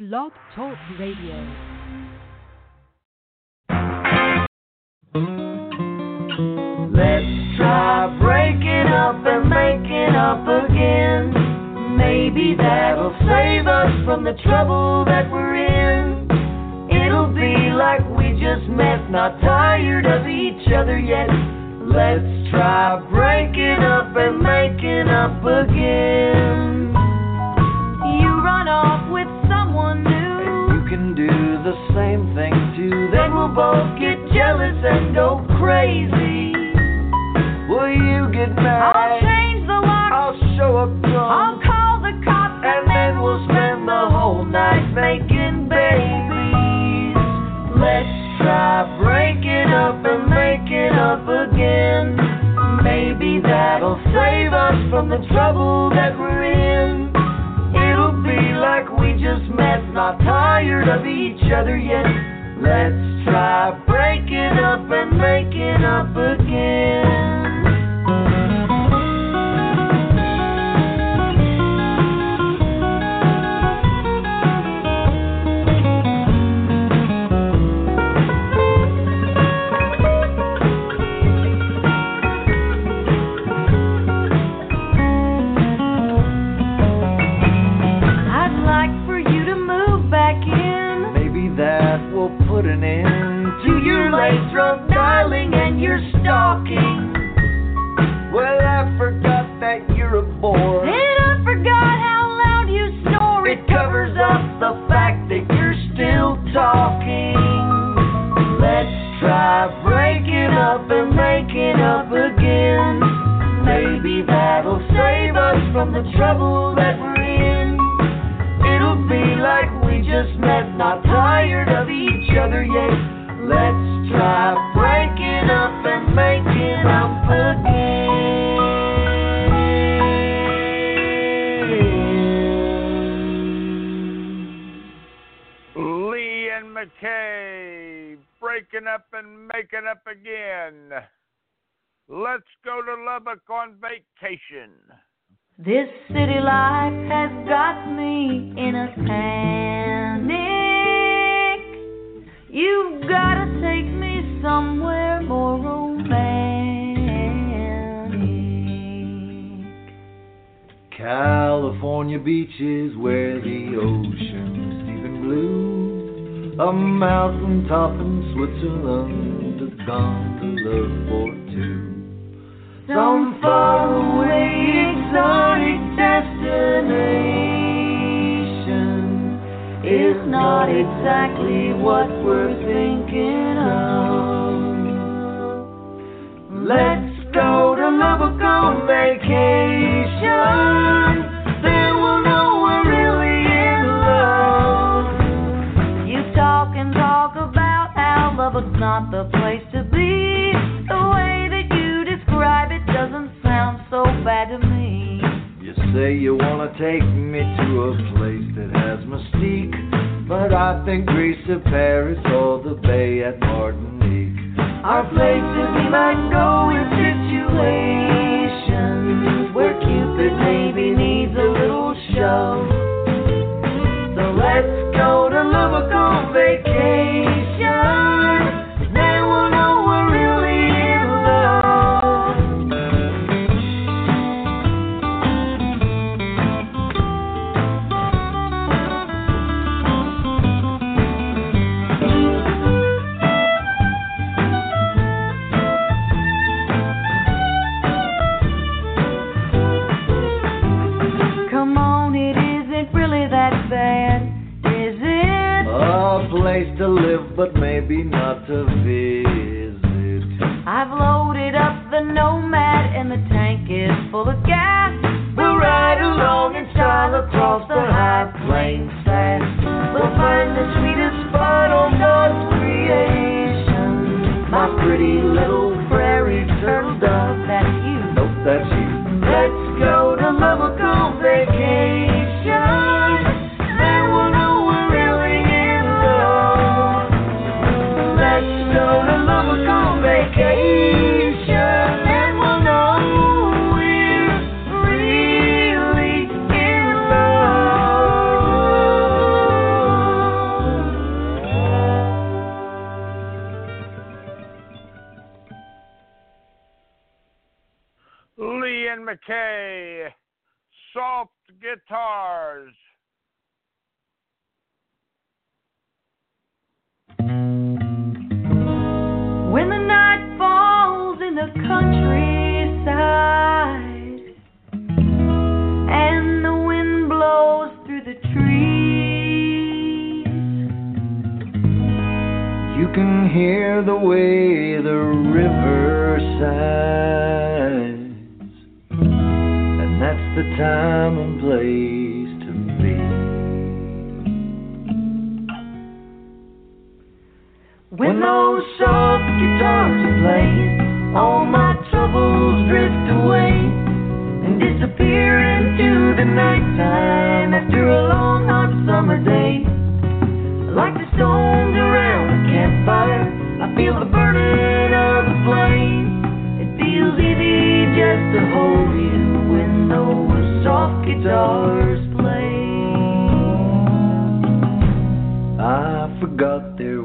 Blog Talk Radio. Let's try breaking up and making up again. Maybe that'll save us from the trouble that we're in. It'll be like we just met, not tired of each other yet. Let's try breaking up and making up again. You run off with can do the same thing too. Then we'll both get jealous and go crazy. Gondola for two. Some faraway exotic destination is not exactly what we're thinking of. Let's go to Lubbock on vacation. Then we'll say you wanna take me to a place that has mystique, but I think Greece or Paris or the Bay at Martinique. Our places we might go in situations where Cupid maybe needs a little show. So let's go to Lubbock on vacation. Ian McKay, Soft Guitars. When the night falls in the countryside and the wind blows through the trees, you can hear the way the river sighs. the time and place to be. When those soft guitars are playing, all my troubles drift away and disappear into the nighttime after a long hot summer day. Like the stones around a campfire, I feel the guitars play. I forgot their.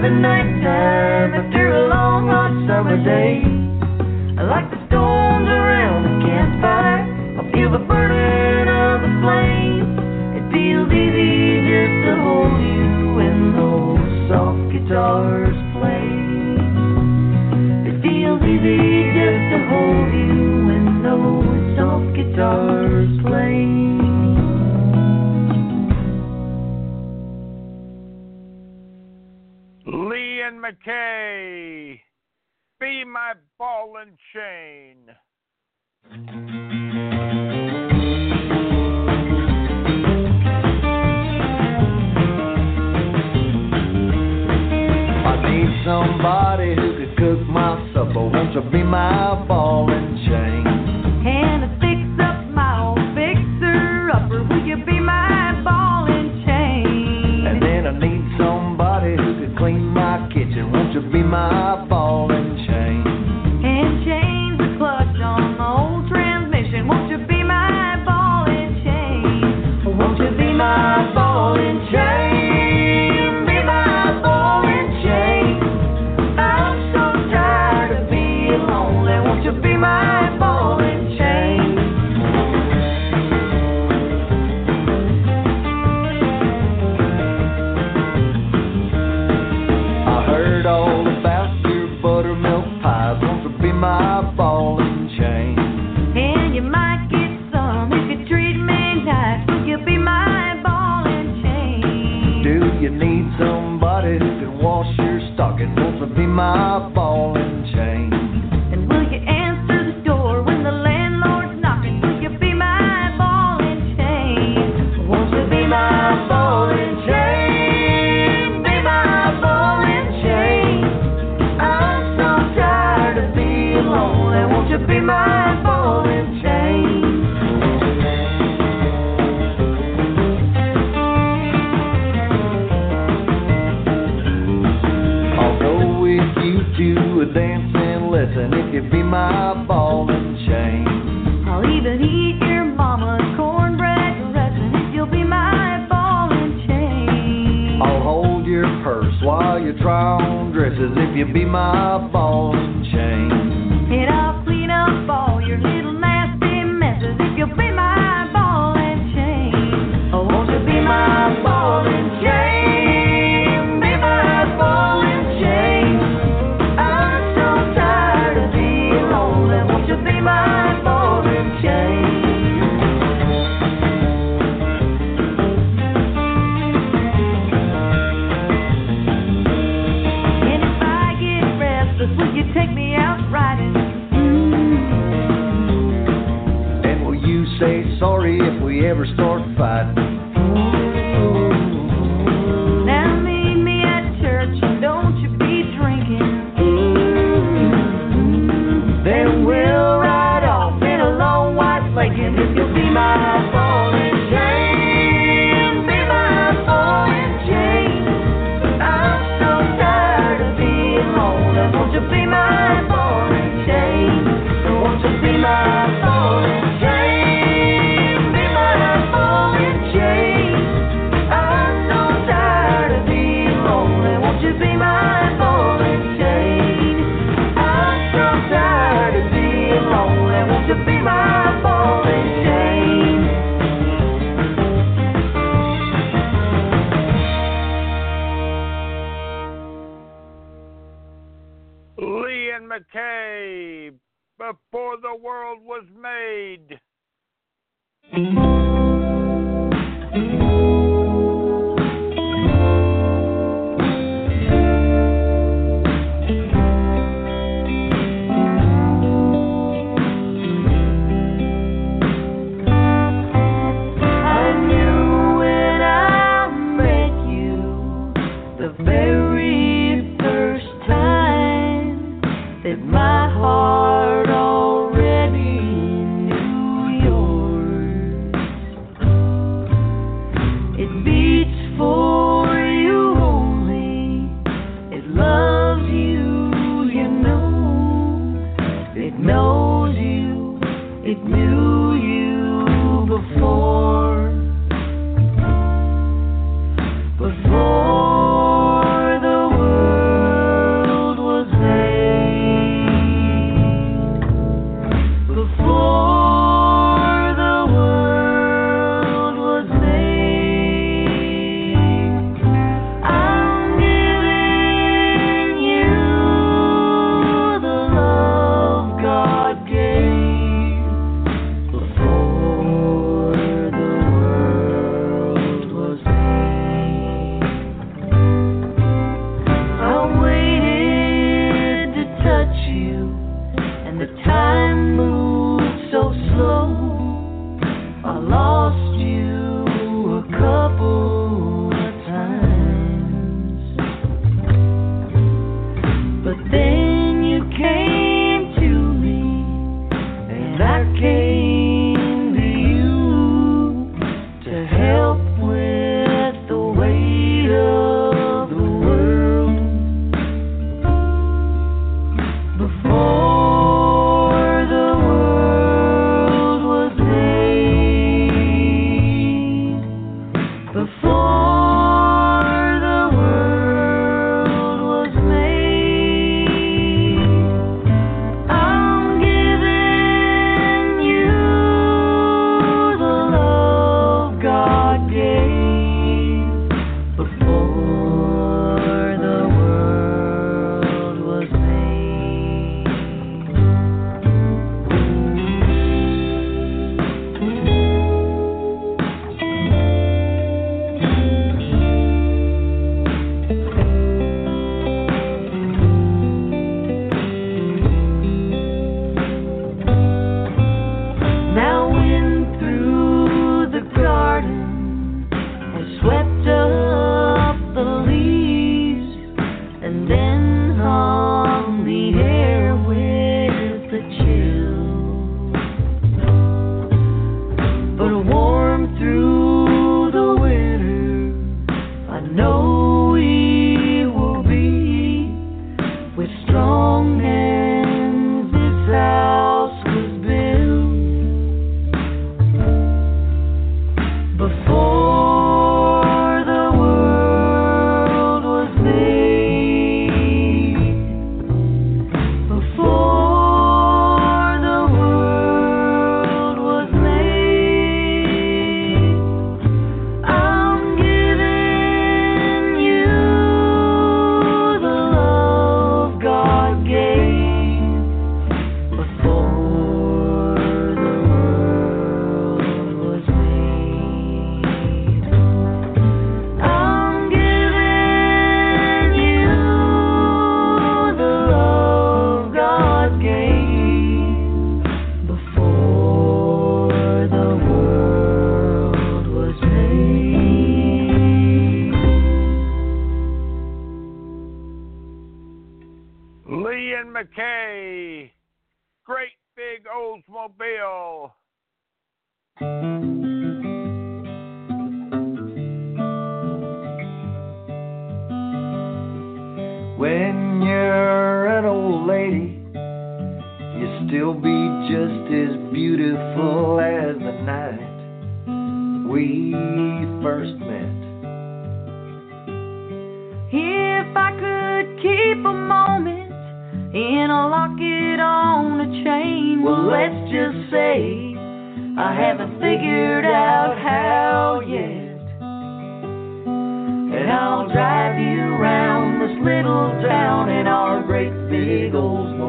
the nighttime after a long hot summer day. McKay. Be my ball and chain. I need somebody who could cook my supper. Won't you be my ball and chain? Hey. my you be my boss? then we'll McKay before the world was made.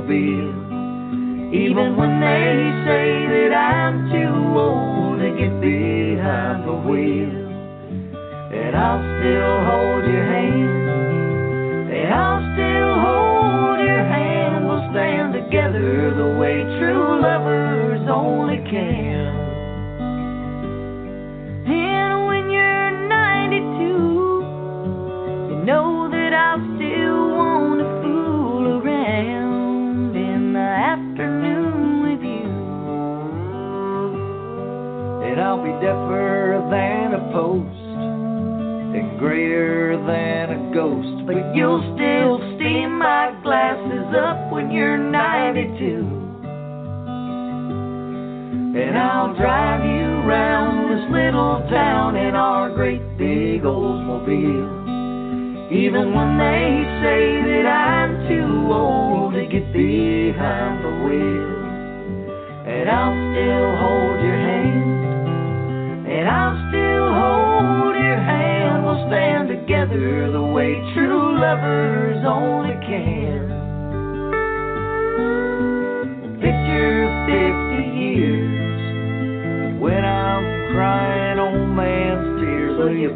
Oldsmobile. Even when they say that I'm too old to get behind the wheel. And I'll still post and grayer than a ghost. But you'll still steam my glasses up when you're 92. And I'll drive you round this little town in our great big Oldsmobile. Even when they say that I'm too old to get behind the wheel. And I'll still hold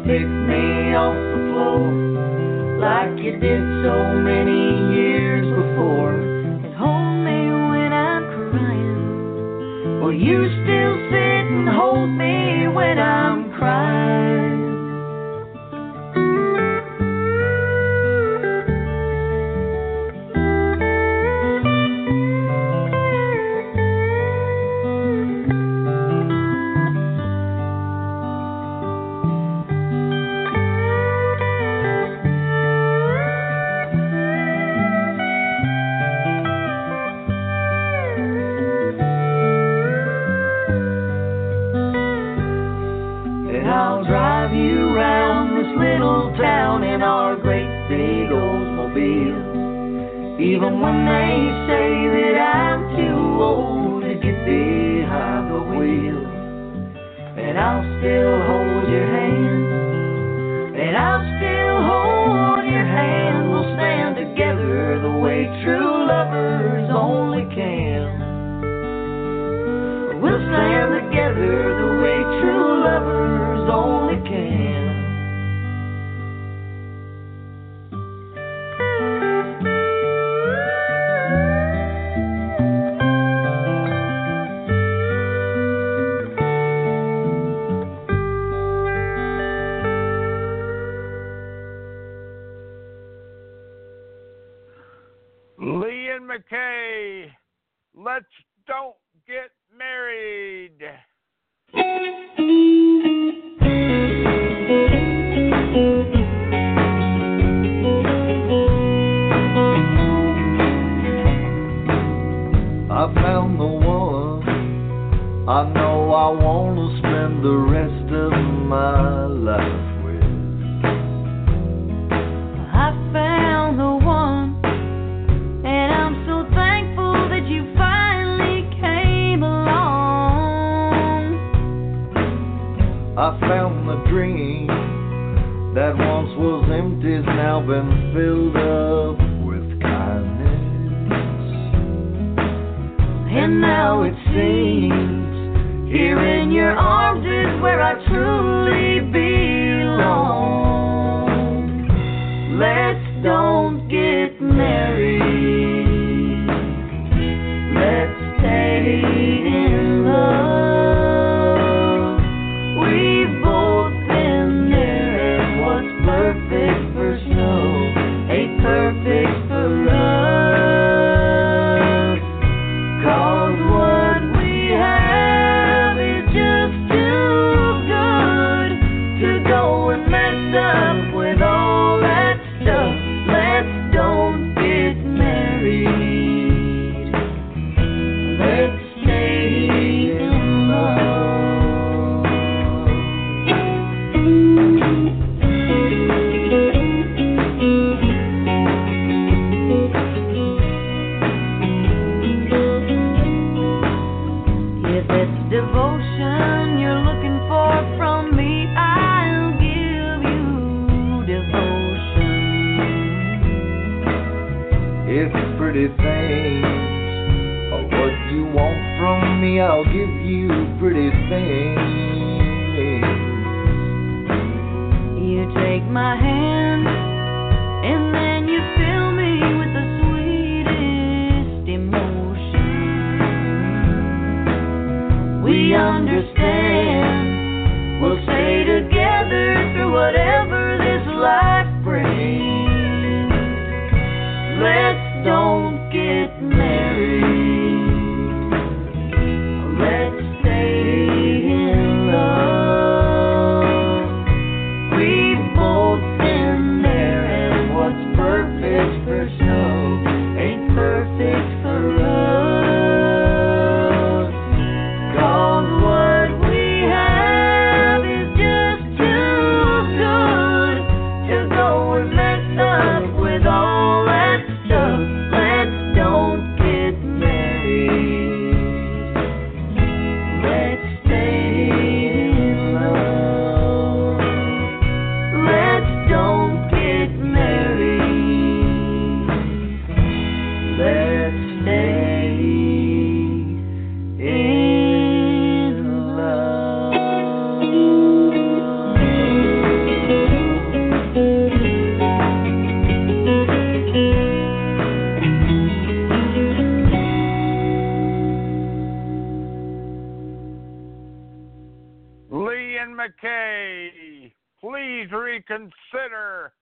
pick me off the floor like you did so many years before? And hold me eh, when I'm crying. Will you still sit and hold me when I'm I'll drive you round this little town in our great big Oldsmobile. Even when they say that I'm too old to get behind the wheel. And I'll still hold your hand. And I'll still hold your hand. We'll stand together the way true lovers only can. We'll stand together I know I want to spend the rest McKay, please reconsider.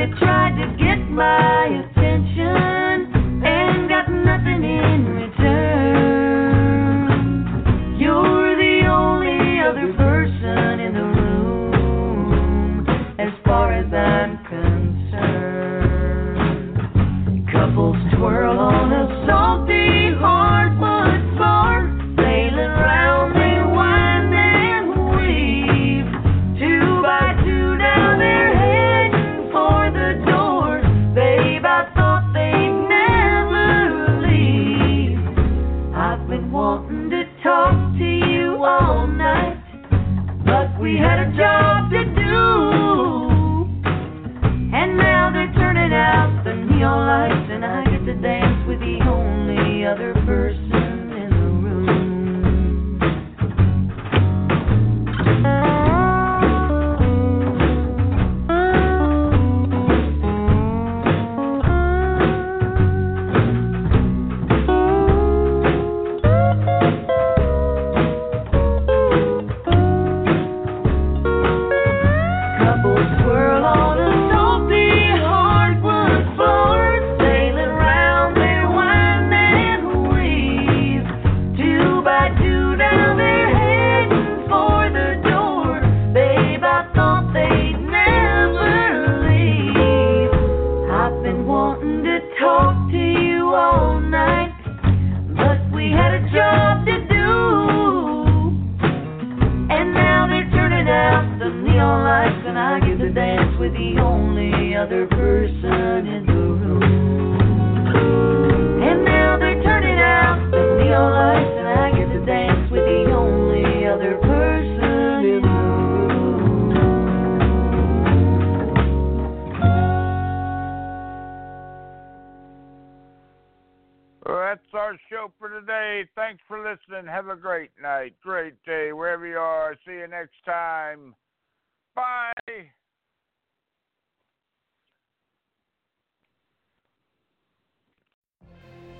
Lights and I get to